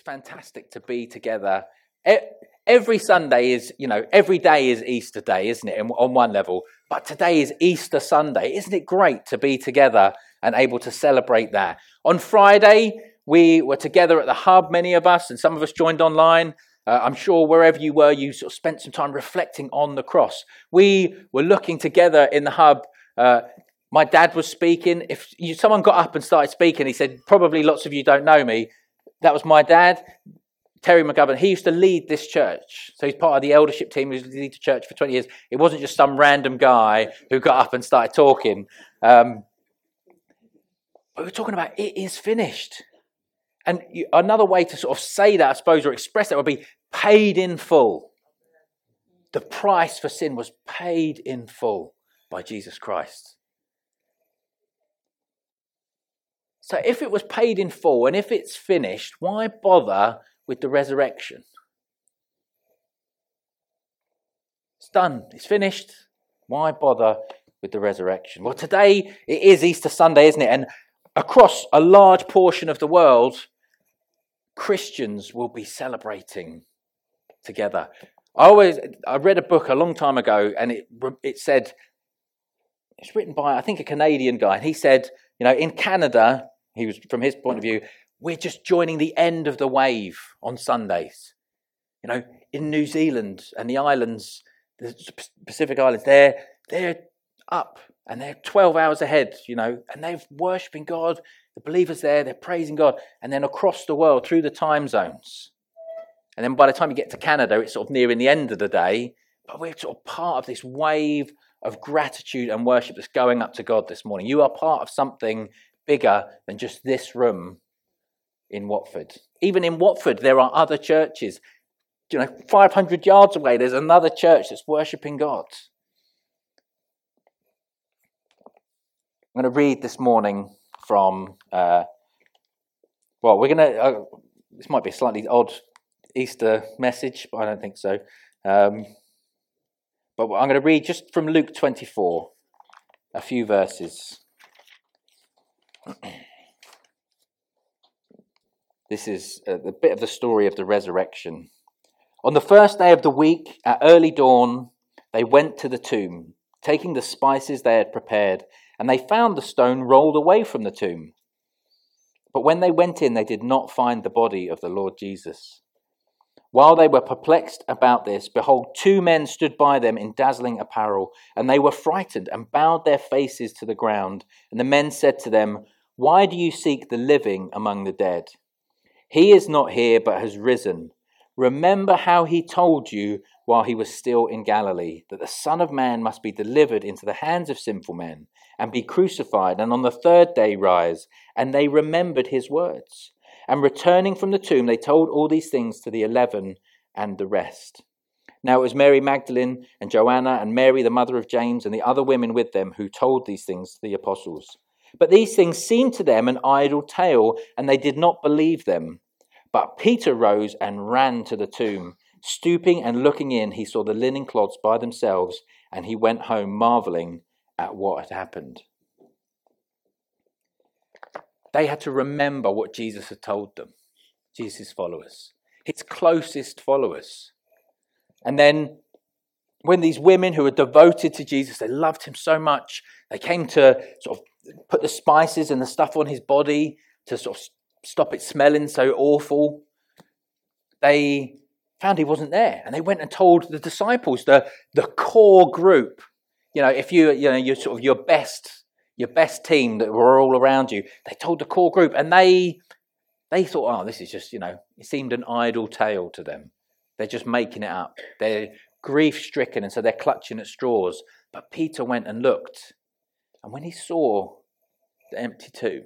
It is fantastic to be together. Every Sunday is, you know, every day is Easter Day, isn't it, on one level? But today is Easter Sunday. Isn't it great to be together and able to celebrate that? On Friday, we were together at the hub, many of us, and some of us joined online. Uh, I'm sure wherever you were, you sort of spent some time reflecting on the cross. We were looking together in the hub. Uh, my dad was speaking. If you, someone got up and started speaking, he said, Probably lots of you don't know me. That was my dad, Terry McGovern. He used to lead this church. So he's part of the eldership team who's lead the church for 20 years. It wasn't just some random guy who got up and started talking. Um, but we're talking about it is finished. And another way to sort of say that, I suppose, or express that would be paid in full. The price for sin was paid in full by Jesus Christ. So if it was paid in full and if it's finished, why bother with the resurrection? It's done, it's finished. Why bother with the resurrection? Well, today it is Easter Sunday, isn't it? And across a large portion of the world, Christians will be celebrating together. I always I read a book a long time ago, and it it said it's written by I think a Canadian guy, and he said, you know, in Canada, he was from his point of view, we're just joining the end of the wave on Sundays. You know, in New Zealand and the islands, the Pacific Islands, they're they're up and they're 12 hours ahead, you know, and they're worshipping God. The believers there, they're praising God. And then across the world, through the time zones. And then by the time you get to Canada, it's sort of nearing the end of the day. But we're sort of part of this wave of gratitude and worship that's going up to God this morning. You are part of something bigger than just this room in Watford. Even in Watford, there are other churches. You know, 500 yards away, there's another church that's worshipping God. I'm going to read this morning from, uh, well, we're going to, uh, this might be a slightly odd Easter message, but I don't think so. Um, but I'm going to read just from Luke 24, a few verses. this is uh, a, a bit of the story of the resurrection. On the first day of the week, at early dawn, they went to the tomb, taking the spices they had prepared and they found the stone rolled away from the tomb. But when they went in, they did not find the body of the Lord Jesus. While they were perplexed about this, behold, two men stood by them in dazzling apparel, and they were frightened and bowed their faces to the ground. And the men said to them, Why do you seek the living among the dead? He is not here, but has risen. Remember how he told you while he was still in Galilee that the Son of Man must be delivered into the hands of sinful men and be crucified, and on the third day rise. And they remembered his words. And returning from the tomb, they told all these things to the eleven and the rest. Now it was Mary Magdalene and Joanna and Mary, the mother of James, and the other women with them who told these things to the apostles. But these things seemed to them an idle tale, and they did not believe them. But Peter rose and ran to the tomb. Stooping and looking in, he saw the linen cloths by themselves, and he went home marveling at what had happened. They had to remember what Jesus had told them, Jesus' followers, his closest followers. And then when these women who were devoted to Jesus, they loved him so much, they came to sort of put the spices and the stuff on his body to sort of stop it smelling so awful. They found he wasn't there, and they went and told the disciples, the, the core group, you know, if you, you know, you're sort of your best, your best team that were all around you, they told the core group and they, they thought, oh, this is just, you know, it seemed an idle tale to them. They're just making it up. They're grief stricken and so they're clutching at straws. But Peter went and looked. And when he saw the empty tomb,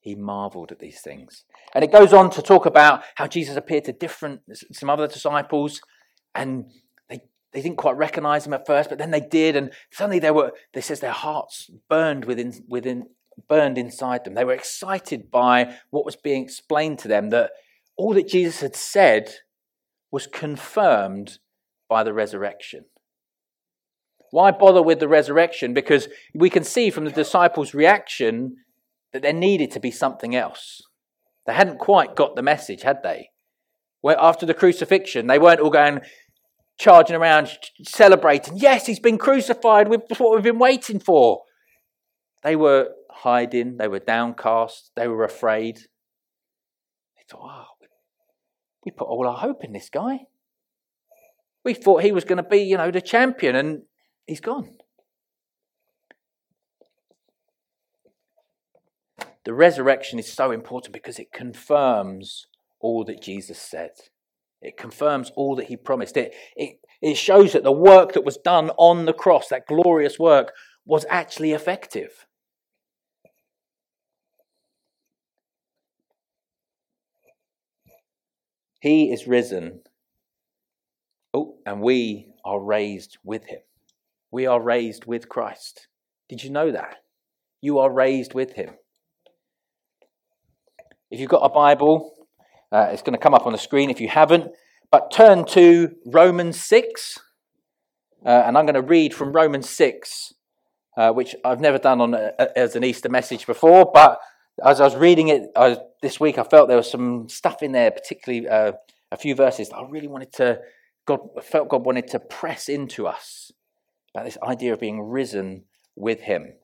he marveled at these things. And it goes on to talk about how Jesus appeared to different, some other disciples, and they didn't quite recognize him at first, but then they did, and suddenly they were, they says their hearts burned within, within, burned inside them. They were excited by what was being explained to them, that all that Jesus had said was confirmed by the resurrection. Why bother with the resurrection? Because we can see from the disciples' reaction that there needed to be something else. They hadn't quite got the message, had they? Where after the crucifixion, they weren't all going charging around celebrating. Yes, he's been crucified. With what we've been waiting for. They were hiding. They were downcast. They were afraid. They thought, oh, we put all our hope in this guy. We thought he was going to be, you know, the champion, and he's gone. The resurrection is so important because it confirms all that Jesus said. It confirms all that he promised. It, it, it shows that the work that was done on the cross, that glorious work, was actually effective. He is risen. Oh, and we are raised with him. We are raised with Christ. Did you know that? You are raised with him. If you've got a Bible, uh, it's going to come up on the screen if you haven't. But turn to Romans 6, uh, and I'm going to read from Romans 6, uh, which I've never done on a, a, as an Easter message before, but as I was reading it I, this week, I felt there was some stuff in there, particularly uh, a few verses that I really wanted to, God felt God wanted to press into us about this idea of being risen with Him.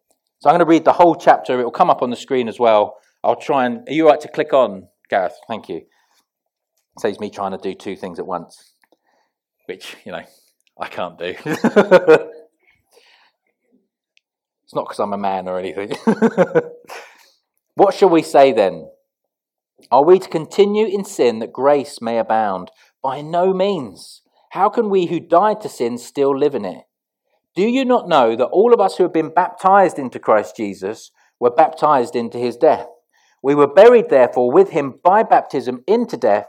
So I'm going to read the whole chapter. It will come up on the screen as well. I'll try and. Are you right to click on, Gareth? Thank you. Saves me trying to do two things at once, which, you know, I can't do. it's not because I'm a man or anything. What shall we say then? Are we to continue in sin that grace may abound? By no means. How can we who died to sin still live in it? Do you not know that all of us who have been baptized into Christ Jesus were baptized into his death? We were buried, therefore, with him by baptism into death,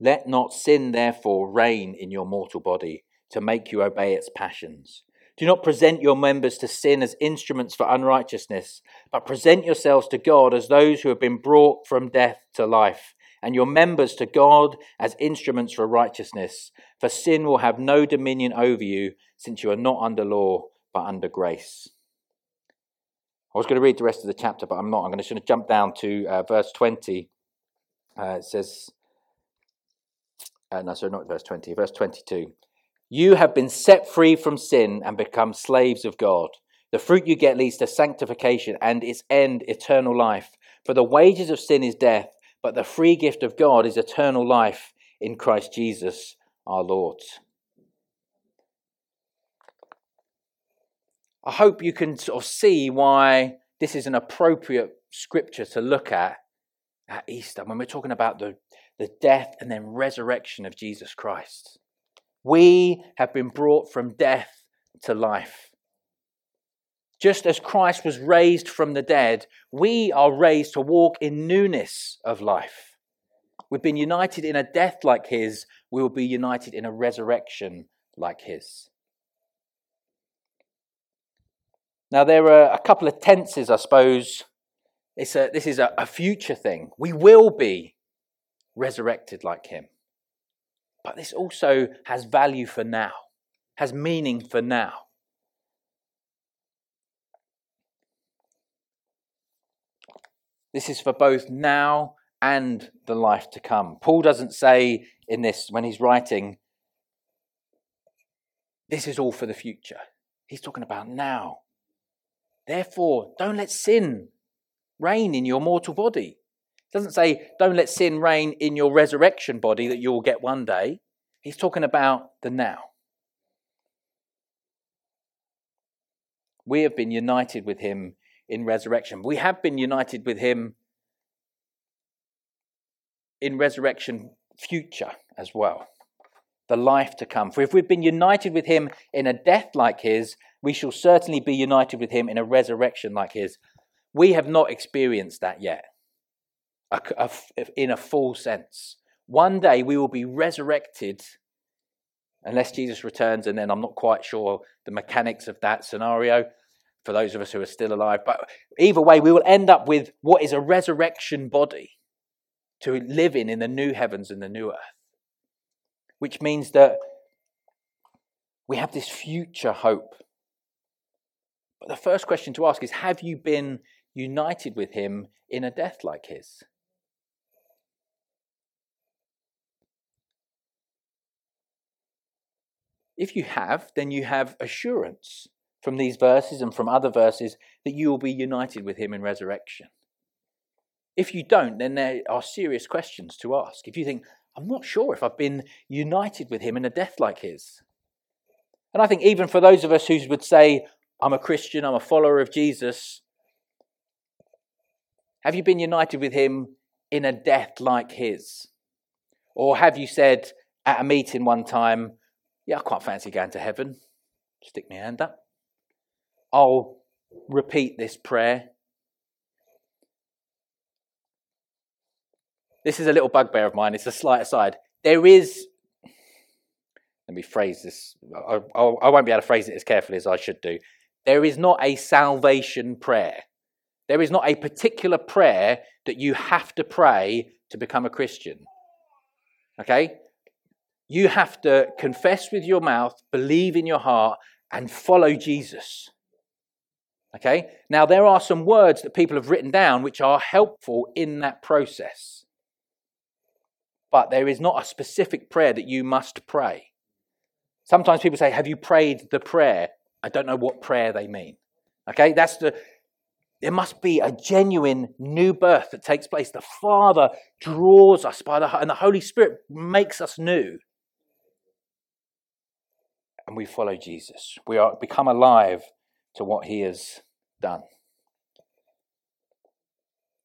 Let not sin, therefore, reign in your mortal body to make you obey its passions. Do not present your members to sin as instruments for unrighteousness, but present yourselves to God as those who have been brought from death to life, and your members to God as instruments for righteousness. For sin will have no dominion over you, since you are not under law, but under grace. I was going to read the rest of the chapter, but I'm not. I'm going to jump down to uh, verse 20. Uh, it says, uh, no, sorry, not verse 20, verse 22. You have been set free from sin and become slaves of God. The fruit you get leads to sanctification and its end, eternal life. For the wages of sin is death, but the free gift of God is eternal life in Christ Jesus our Lord. I hope you can sort of see why this is an appropriate scripture to look at at Easter when we're talking about the, the death and then resurrection of Jesus Christ. We have been brought from death to life. Just as Christ was raised from the dead, we are raised to walk in newness of life. We've been united in a death like his, we will be united in a resurrection like his. Now, there are a couple of tenses, I suppose. It's a, this is a, a future thing. We will be resurrected like him. But this also has value for now, has meaning for now. This is for both now and the life to come. Paul doesn't say in this, when he's writing, this is all for the future. He's talking about now. Therefore, don't let sin reign in your mortal body. It doesn't say, don't let sin reign in your resurrection body that you'll get one day. He's talking about the now. We have been united with him in resurrection. We have been united with him in resurrection future as well, the life to come. For if we've been united with him in a death like his, we shall certainly be united with him in a resurrection like his. We have not experienced that yet in a full sense. One day we will be resurrected unless Jesus returns, and then I'm not quite sure the mechanics of that scenario for those of us who are still alive. But either way, we will end up with what is a resurrection body to live in in the new heavens and the new earth, which means that we have this future hope. But the first question to ask is Have you been united with him in a death like his? If you have, then you have assurance from these verses and from other verses that you will be united with him in resurrection. If you don't, then there are serious questions to ask. If you think, I'm not sure if I've been united with him in a death like his. And I think even for those of us who would say, I'm a Christian, I'm a follower of Jesus, have you been united with him in a death like his? Or have you said at a meeting one time, Yeah, I quite fancy going to heaven? Stick my hand up. I'll repeat this prayer This is a little bugbear of mine. It's a slight aside. There is, let me phrase this. I, I, I won't be able to phrase it as carefully as I should do. There is not a salvation prayer. There is not a particular prayer that you have to pray to become a Christian. Okay? You have to confess with your mouth, believe in your heart, and follow Jesus. Okay? Now, there are some words that people have written down which are helpful in that process but there is not a specific prayer that you must pray. Sometimes people say, Have you prayed the prayer? I don't know what prayer they mean. Okay, that's the. There must be a genuine new birth that takes place. The Father draws us by the heart, and the Holy Spirit makes us new. And we follow Jesus. We are become alive to what he has done.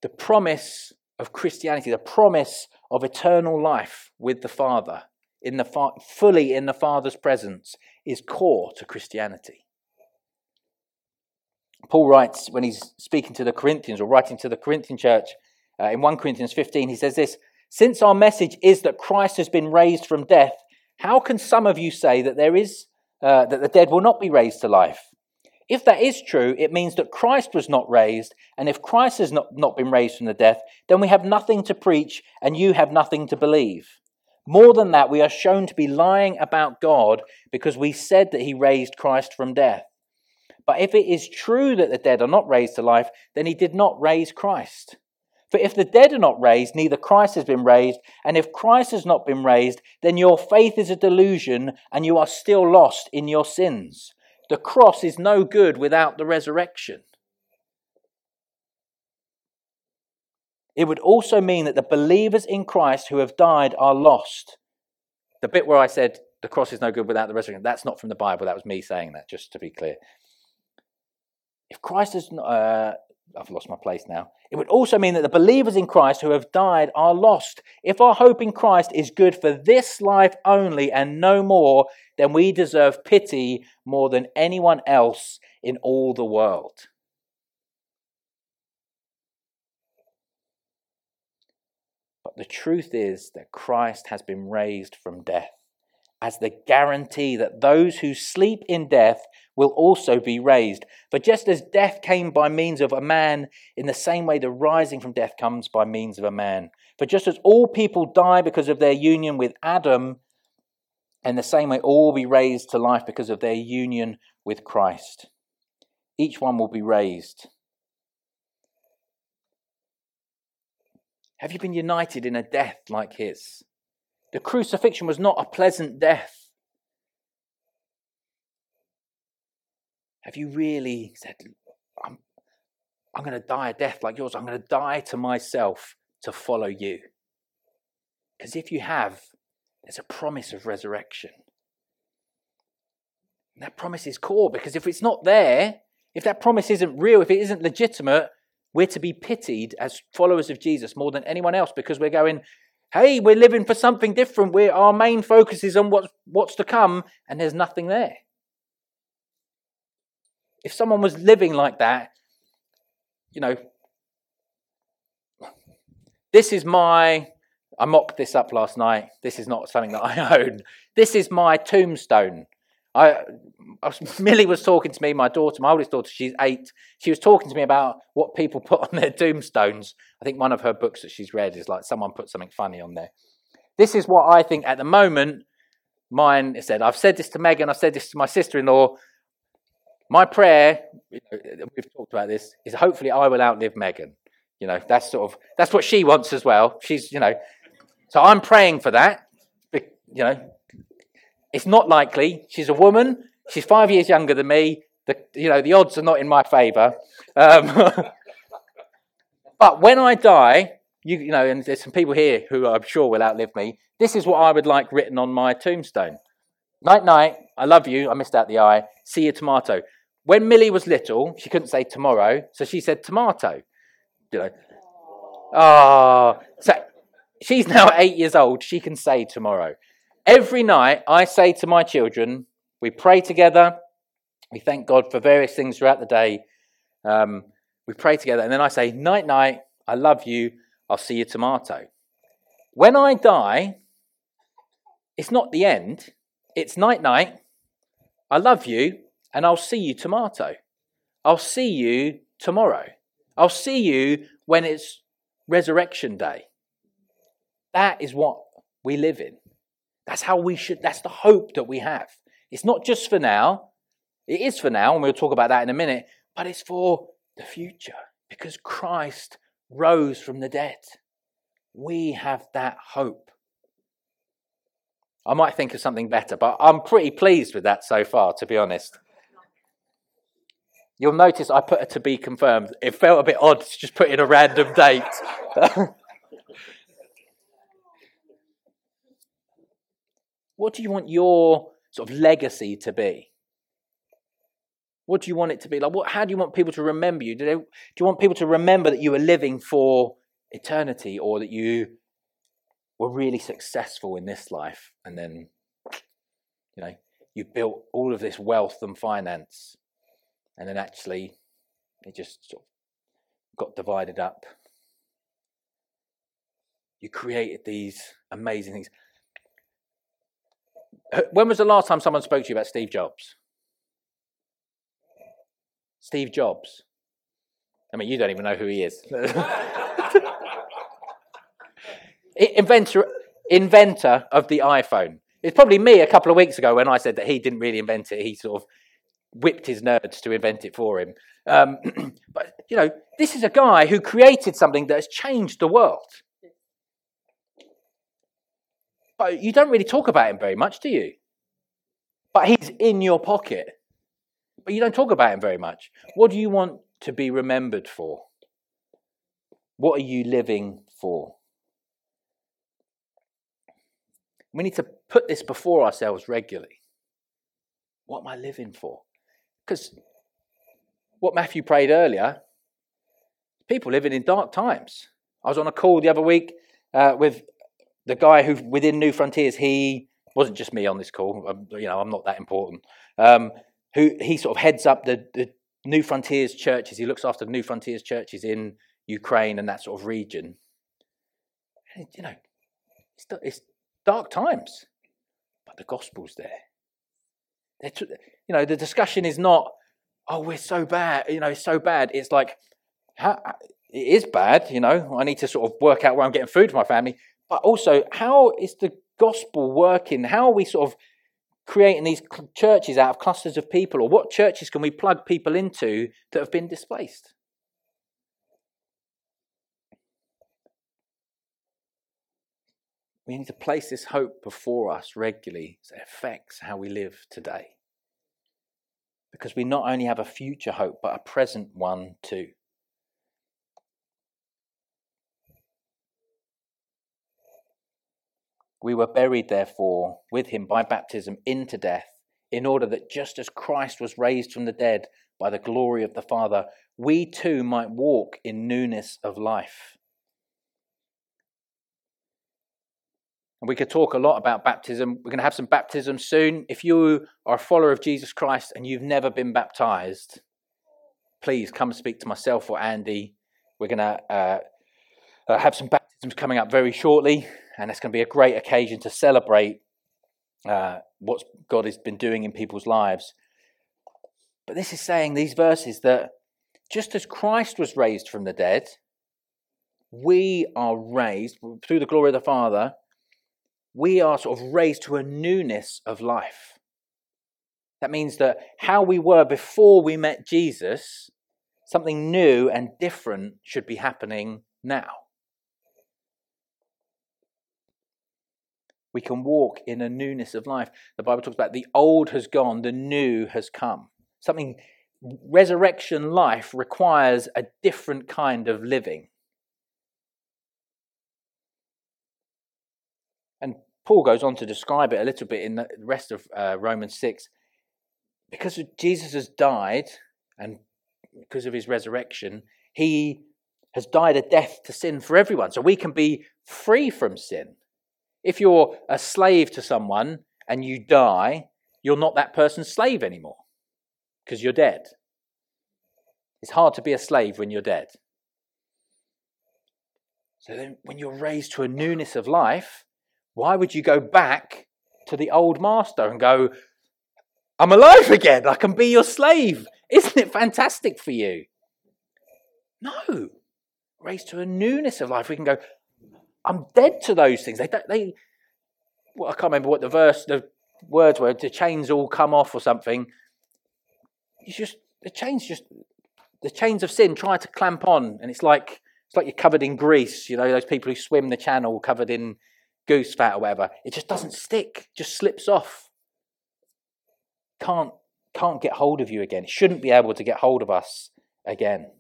The promise of Christianity, the promise of eternal life with the Father, in the fa- fully in the Father's presence, is core to Christianity. Paul writes when he's speaking to the Corinthians or writing to the Corinthian church uh, in 1 Corinthians 15, he says this Since our message is that Christ has been raised from death, how can some of you say that there is uh, that the dead will not be raised to life? If that is true, it means that Christ was not raised, and if Christ has not, not been raised from the death, then we have nothing to preach, and you have nothing to believe. More than that, we are shown to be lying about God because we said that he raised Christ from death. But if it is true that the dead are not raised to life, then he did not raise Christ. For if the dead are not raised, neither Christ has been raised. And if Christ has not been raised, then your faith is a delusion, and you are still lost in your sins. The cross is no good without the resurrection. It would also mean that the believers in Christ who have died are lost. The bit where I said the cross is no good without the resurrection, that's not from the Bible. That was me saying that, just to be clear. If Christ is, uh, I've lost my place now. It would also mean that the believers in Christ who have died are lost. If our hope in Christ is good for this life only and no more, then we deserve pity more than anyone else in all the world. But the truth is that Christ has been raised from death as the guarantee that those who sleep in death will also be raised. For just as death came by means of a man, in the same way the rising from death comes by means of a man. For just as all people die because of their union with Adam, in the same way all will be raised to life because of their union with Christ. Each one will be raised. Have you been united in a death like his? The crucifixion was not a pleasant death. Have you really said, I'm, I'm going to die a death like yours? I'm going to die to myself to follow you? Because if you have, there's a promise of resurrection. And that promise is core because if it's not there, if that promise isn't real, if it isn't legitimate, we're to be pitied as followers of Jesus more than anyone else because we're going, hey, we're living for something different. We're, our main focus is on what's, what's to come, and there's nothing there. If someone was living like that, you know, this is my, I mocked this up last night. This is not something that I own. This is my tombstone. I, Millie was talking to me, my daughter, my oldest daughter, she's eight. She was talking to me about what people put on their tombstones. I think one of her books that she's read is like someone put something funny on there. This is what I think at the moment. Mine said, I've said this to Megan, I've said this to my sister in law. My prayer, we've talked about this, is hopefully I will outlive Megan. You know, that's sort of that's what she wants as well. She's, you know, so I'm praying for that. You know, it's not likely. She's a woman. She's five years younger than me. The, you know, the odds are not in my favour. Um, but when I die, you, you know, and there's some people here who I'm sure will outlive me. This is what I would like written on my tombstone. Night, night. I love you. I missed out the I. See you, tomato. When Millie was little, she couldn't say tomorrow, so she said tomato. You know. Ah, oh, so she's now eight years old. She can say tomorrow. Every night, I say to my children, we pray together, we thank God for various things throughout the day. Um, we pray together, and then I say, Night, night, I love you, I'll see you tomato. When I die, it's not the end, it's night, night, I love you, and I'll see you tomato. I'll see you tomorrow. I'll see you when it's resurrection day. That is what we live in. That's how we should, that's the hope that we have. It's not just for now. It is for now, and we'll talk about that in a minute, but it's for the future because Christ rose from the dead. We have that hope. I might think of something better, but I'm pretty pleased with that so far, to be honest. You'll notice I put it to be confirmed. It felt a bit odd to just put in a random date. What do you want your sort of legacy to be? What do you want it to be? Like, what, how do you want people to remember you? Do, they, do you want people to remember that you were living for eternity or that you were really successful in this life and then, you know, you built all of this wealth and finance and then actually it just sort of got divided up? You created these amazing things. When was the last time someone spoke to you about Steve Jobs? Steve Jobs. I mean, you don't even know who he is. inventor, inventor of the iPhone. It's probably me a couple of weeks ago when I said that he didn't really invent it. He sort of whipped his nerds to invent it for him. Um, but, you know, this is a guy who created something that has changed the world. But you don't really talk about him very much, do you? But he's in your pocket. But you don't talk about him very much. What do you want to be remembered for? What are you living for? We need to put this before ourselves regularly. What am I living for? Because what Matthew prayed earlier, people living in dark times. I was on a call the other week uh, with the guy who within Newfrontiers, he wasn't just me on this call. I'm, you know, I'm not that important. Um, who he sort of heads up the, the Newfrontiers churches. He looks after the Newfrontiers churches in Ukraine and that sort of region. And, you know, it's, it's dark times, but the gospel's there. You know, the discussion is not, oh, we're so bad. You know, it's so bad. It's like, how, it is bad. You know, I need to sort of work out where I'm getting food for my family. But also, how is the gospel working? How are we sort of creating these churches out of clusters of people? Or what churches can we plug people into that have been displaced? We need to place this hope before us regularly so it affects how we live today. Because we not only have a future hope, but a present one too. We were buried, therefore, with him by baptism into death, in order that just as Christ was raised from the dead by the glory of the Father, we too might walk in newness of life. And we could talk a lot about baptism. We're going to have some baptism soon. If you are a follower of Jesus Christ and you've never been baptized, please come speak to myself or Andy. We're going to uh, uh, have some baptisms coming up very shortly, and it's going to be a great occasion to celebrate uh, what God has been doing in people's lives. But this is saying, these verses, that just as Christ was raised from the dead, we are raised through the glory of the Father we are sort of raised to a newness of life. That means that how we were before we met Jesus, something new and different should be happening now. We can walk in a newness of life. The Bible talks about the old has gone, the new has come. Something, resurrection life requires a different kind of living. And Paul goes on to describe it a little bit in the rest of uh, Romans 6. Because Jesus has died, and because of his resurrection, he has died a death to sin for everyone. So we can be free from sin. If you're a slave to someone and you die, you're not that person's slave anymore because you're dead. It's hard to be a slave when you're dead. So then, when you're raised to a newness of life, why would you go back to the old master and go, I'm alive again, I can be your slave? Isn't it fantastic for you? No. Raised to a newness of life, we can go, I'm dead to those things. They, they, well, I can't remember what the verse, the words were, the chains all come off or something. It's just, the chains just, the chains of sin try to clamp on, and it's like, it's like you're covered in grease. You know, those people who swim the channel covered in goose fat or whatever, it just doesn't stick, just slips off. Can't, can't get hold of you again. It shouldn't be able to get hold of us again.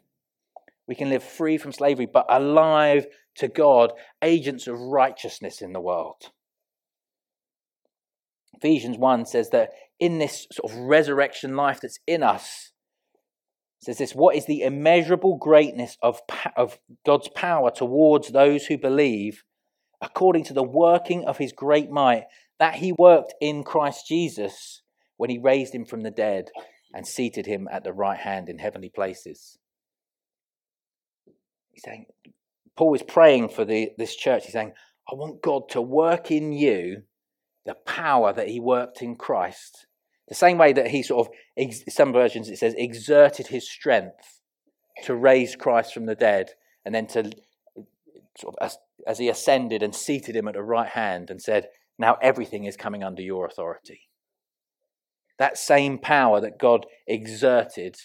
We can live free from slavery, but alive to God, agents of righteousness in the world. Ephesians 1 says that in this sort of resurrection life that's in us, says this what is the immeasurable greatness of, of God's power towards those who believe according to the working of his great might that he worked in Christ Jesus when he raised him from the dead and seated him at the right hand in heavenly places. He's saying, Paul is praying for the, this church. He's saying, I want God to work in you the power that he worked in Christ. The same way that he sort of, some versions it says, exerted his strength to raise Christ from the dead and then to sort of as he ascended and seated him at the right hand and said, Now everything is coming under your authority. That same power that God exerted,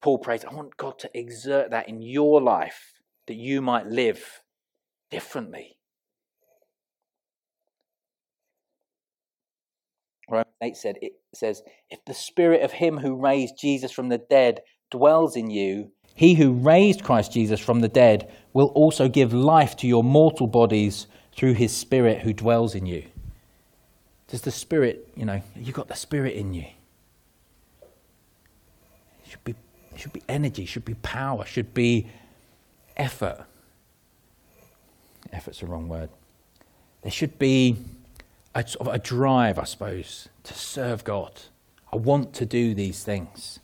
Paul prays, I want God to exert that in your life that you might live differently. Romans 8 said, it says, If the spirit of him who raised Jesus from the dead dwells in you, he who raised Christ Jesus from the dead will also give life to your mortal bodies through his Spirit who dwells in you. Does the Spirit, you know, you've got the Spirit in you. Should be, should be energy, should be power, should be effort. Effort's the wrong word. There should be a, sort of a drive, I suppose, to serve God. I want to do these things.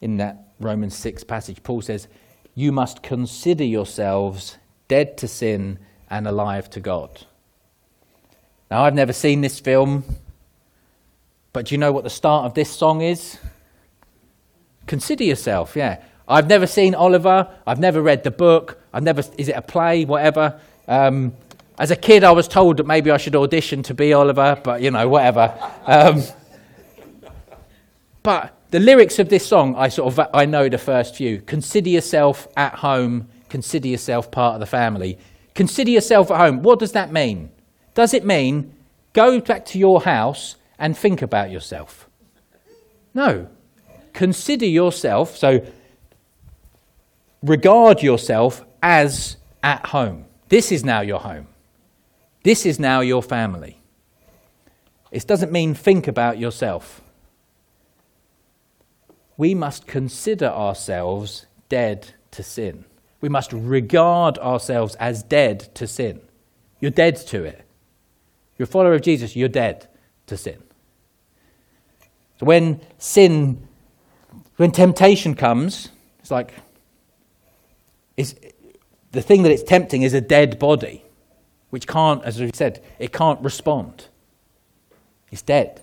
in that Romans 6 passage, Paul says, You must consider yourselves dead to sin and alive to God. Now, I've never seen this film, but do you know what the start of this song is? Consider yourself, yeah. I've never seen Oliver. I've never read the book. I've never, is it a play, whatever? Um, as a kid, I was told that maybe I should audition to be Oliver, but you know, whatever. Um, but the lyrics of this song, I sort of I know the first few. Consider yourself at home. Consider yourself part of the family. Consider yourself at home. What does that mean? Does it mean go back to your house and think about yourself? No. Consider yourself. So regard yourself as at home. This is now your home. This is now your family. It doesn't mean think about yourself. We must consider ourselves dead to sin. We must regard ourselves as dead to sin. You're dead to it. You're a follower of Jesus, you're dead to sin. When sin, when temptation comes, it's like, it's, the thing that it's tempting is a dead body, which can't, as we said, it can't respond. It's dead.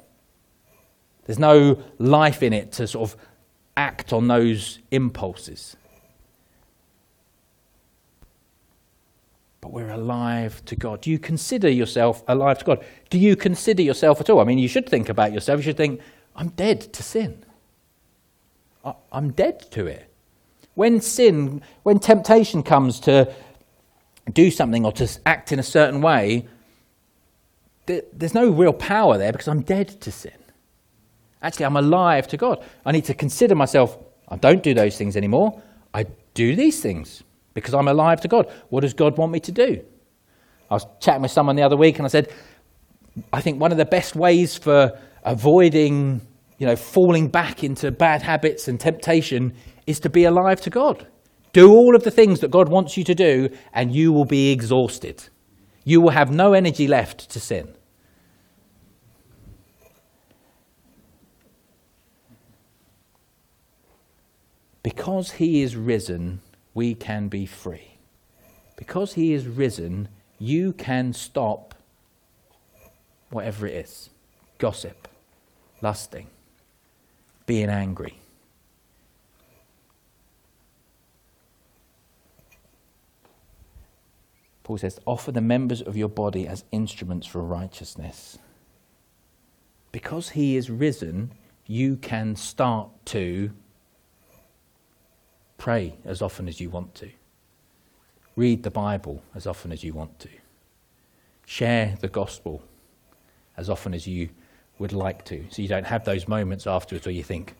There's no life in it to sort of act on those impulses. But we're alive to God. Do you consider yourself alive to God? Do you consider yourself at all? I mean, you should think about yourself. You should think, I'm dead to sin. I'm dead to it. When sin, when temptation comes to do something or to act in a certain way, there's no real power there because I'm dead to sin. Actually, I'm alive to God. I need to consider myself, I don't do those things anymore. I do these things because I'm alive to God. What does God want me to do? I was chatting with someone the other week and I said, I think one of the best ways for avoiding, you know, falling back into bad habits and temptation is to be alive to God. Do all of the things that God wants you to do, and you will be exhausted. You will have no energy left to sin. Because he is risen, we can be free. Because he is risen, you can stop whatever it is gossip, lusting, being angry. Paul says, offer the members of your body as instruments for righteousness. Because he is risen, you can start to pray as often as you want to, read the Bible as often as you want to, share the gospel as often as you would like to, so you don't have those moments afterwards where you think,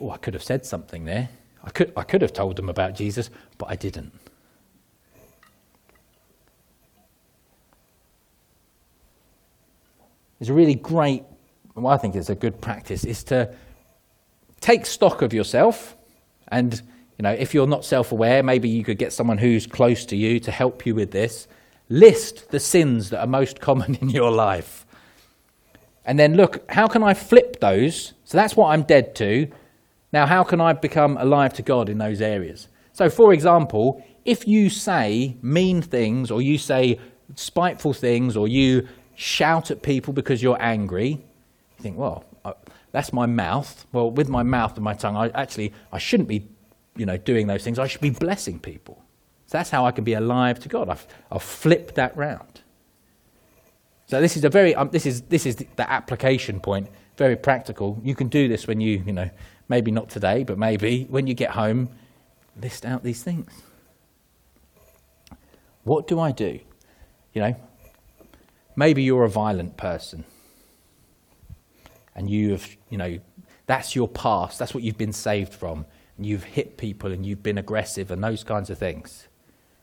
oh, I could have said something there. I could, I could have told them about Jesus, but I didn't. It's a really great, well, I think it's a good practice, is to take stock of yourself. And, you know, if you're not self aware, maybe you could get someone who's close to you to help you with this. List the sins that are most common in your life. And then look, how can I flip those? So that's what I'm dead to. Now, how can I become alive to God in those areas? So, for example, if you say mean things or you say spiteful things or you shout at people because you're angry. You think, well, uh, that's my mouth. Well, with my mouth and my tongue, I actually I shouldn't be, you know, doing those things. I should be blessing people. So that's how I can be alive to God. I've, I've flipped that round. So this is a very um, this is this is the, application point. Very practical. You can do this when you you know maybe not today, but maybe when you get home, list out these things. What do I do? You know, Maybe you're a violent person. And you have, you know, that's your past. That's what you've been saved from. And you've hit people and you've been aggressive and those kinds of things.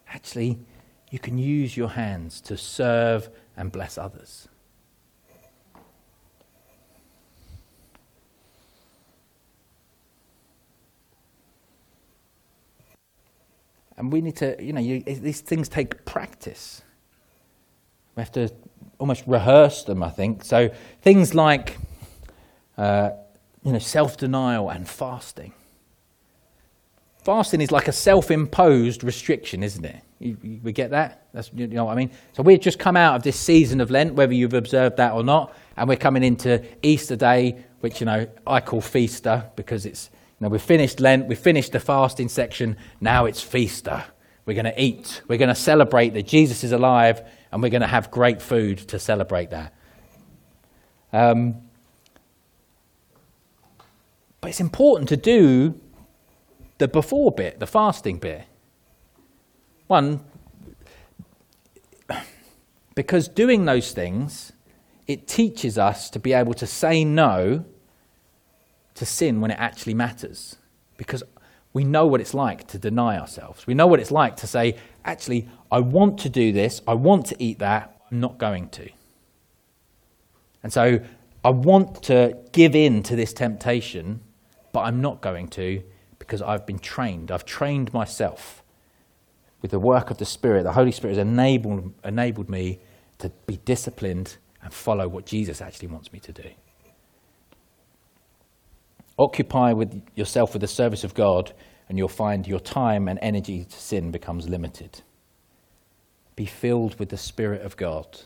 Actually, you can use your hands to serve and bless others. And we need to, you know, you, these things take practice. We have to almost rehearse them, I think. So things like uh, you know, self denial and fasting. Fasting is like a self imposed restriction, isn't it? You, you, we get that? That's, you know what I mean? So we've just come out of this season of Lent, whether you've observed that or not, and we're coming into Easter Day, which, you know, I call Feaster because it's, you know, we've finished Lent, we've finished the fasting section, now it's Feaster. We're going to eat, we're going to celebrate that Jesus is alive and we're going to have great food to celebrate that. Um, but it's important to do the before bit, the fasting bit. One, because doing those things, it teaches us to be able to say no to sin when it actually matters. Because we know what it's like to deny ourselves. We know what it's like to say, actually, I want to do this, I want to eat that, I'm not going to. And so I want to give in to this temptation, but I'm not going to because I've been trained. I've trained myself with the work of the Spirit. The Holy Spirit has enabled, enabled me to be disciplined and follow what Jesus actually wants me to do. Occupy with yourself with the service of God, and you'll find your time and energy to sin becomes limited. Be filled with the Spirit of God.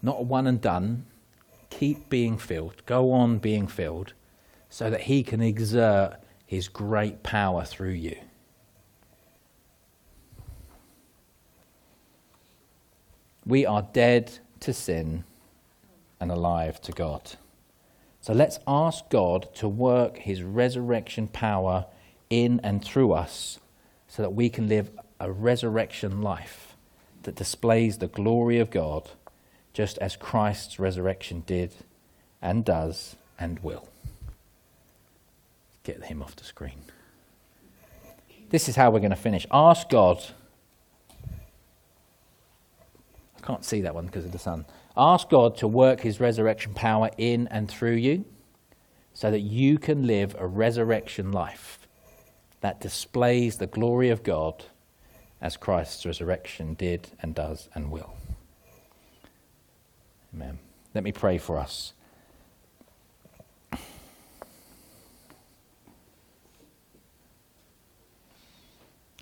Not one and done. Keep being filled. Go on being filled so that He can exert His great power through you. We are dead to sin and alive to God. So let's ask God to work his resurrection power in and through us so that we can live a resurrection life that displays the glory of God just as Christ's resurrection did and does and will. Get him off the screen. This is how we're going to finish. Ask God. I can't see that one because of the sun. Ask God to work his resurrection power in and through you so that you can live a resurrection life that displays the glory of God as Christ's resurrection did and does and will. Amen. Let me pray for us.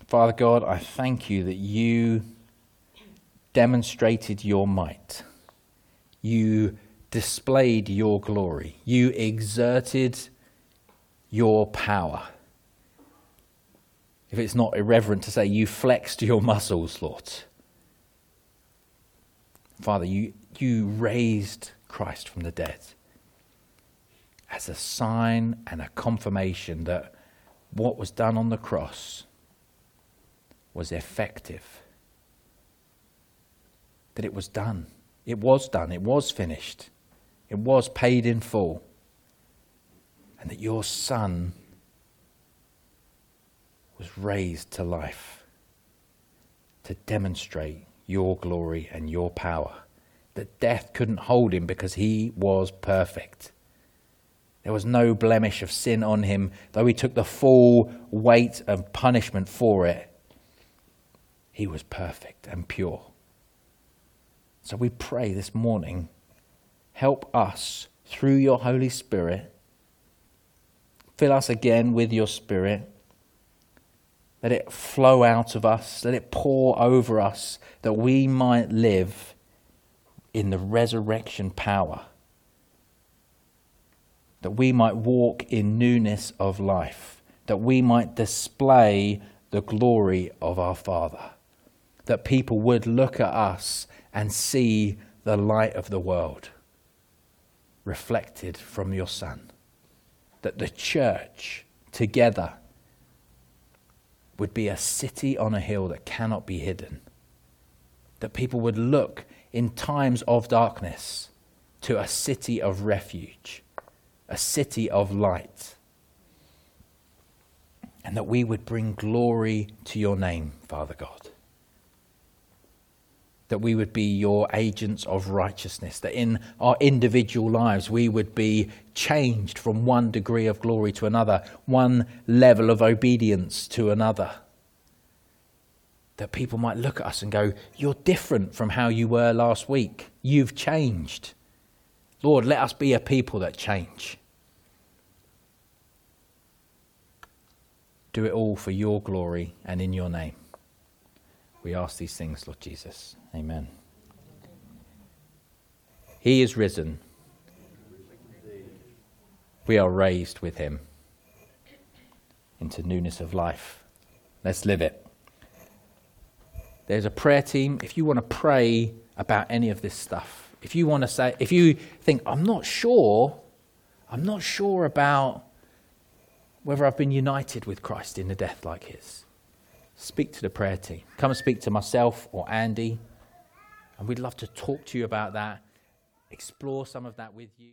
Father God, I thank you that you demonstrated your might you displayed your glory, you exerted your power. If it's not irreverent to say, you flexed your muscles, Lord. Father, you, you raised Christ from the dead as a sign and a confirmation that what was done on the cross was effective, that it was done. It was done, it was finished, it was paid in full. And that your Son was raised to life to demonstrate your glory and your power. That death couldn't hold him because he was perfect. There was no blemish of sin on him, though he took the full weight of punishment for it. He was perfect and pure. So we pray this morning, help us through your Holy Spirit. Fill us again with your Spirit. Let it flow out of us. Let it pour over us that we might live in the resurrection power. That we might walk in newness of life. That we might display the glory of our Father. That people would look at us and see the light of the world reflected from your Son. That the church together would be a city on a hill that cannot be hidden. That people would look in times of darkness to a city of refuge, a city of light. And that we would bring glory to your name, Father God that we would be your agents of righteousness, that in our individual lives we would be changed from one degree of glory to another, one level of obedience to another. That people might look at us and go, You're different from how you were last week. You've changed. Lord, let us be a people that change. Do it all for your glory and in your name. We ask these things, Lord Jesus. Amen. He is risen. We are raised with him into newness of life. Let's live it. There's a prayer team. If you want to pray about any of this stuff, if you want to say, if you think, I'm not sure, I'm not sure about whether I've been united with Christ in a death like his speak to the prayer team. Come and speak to myself or Andy, and we'd love to talk to you about that, explore some of that with you.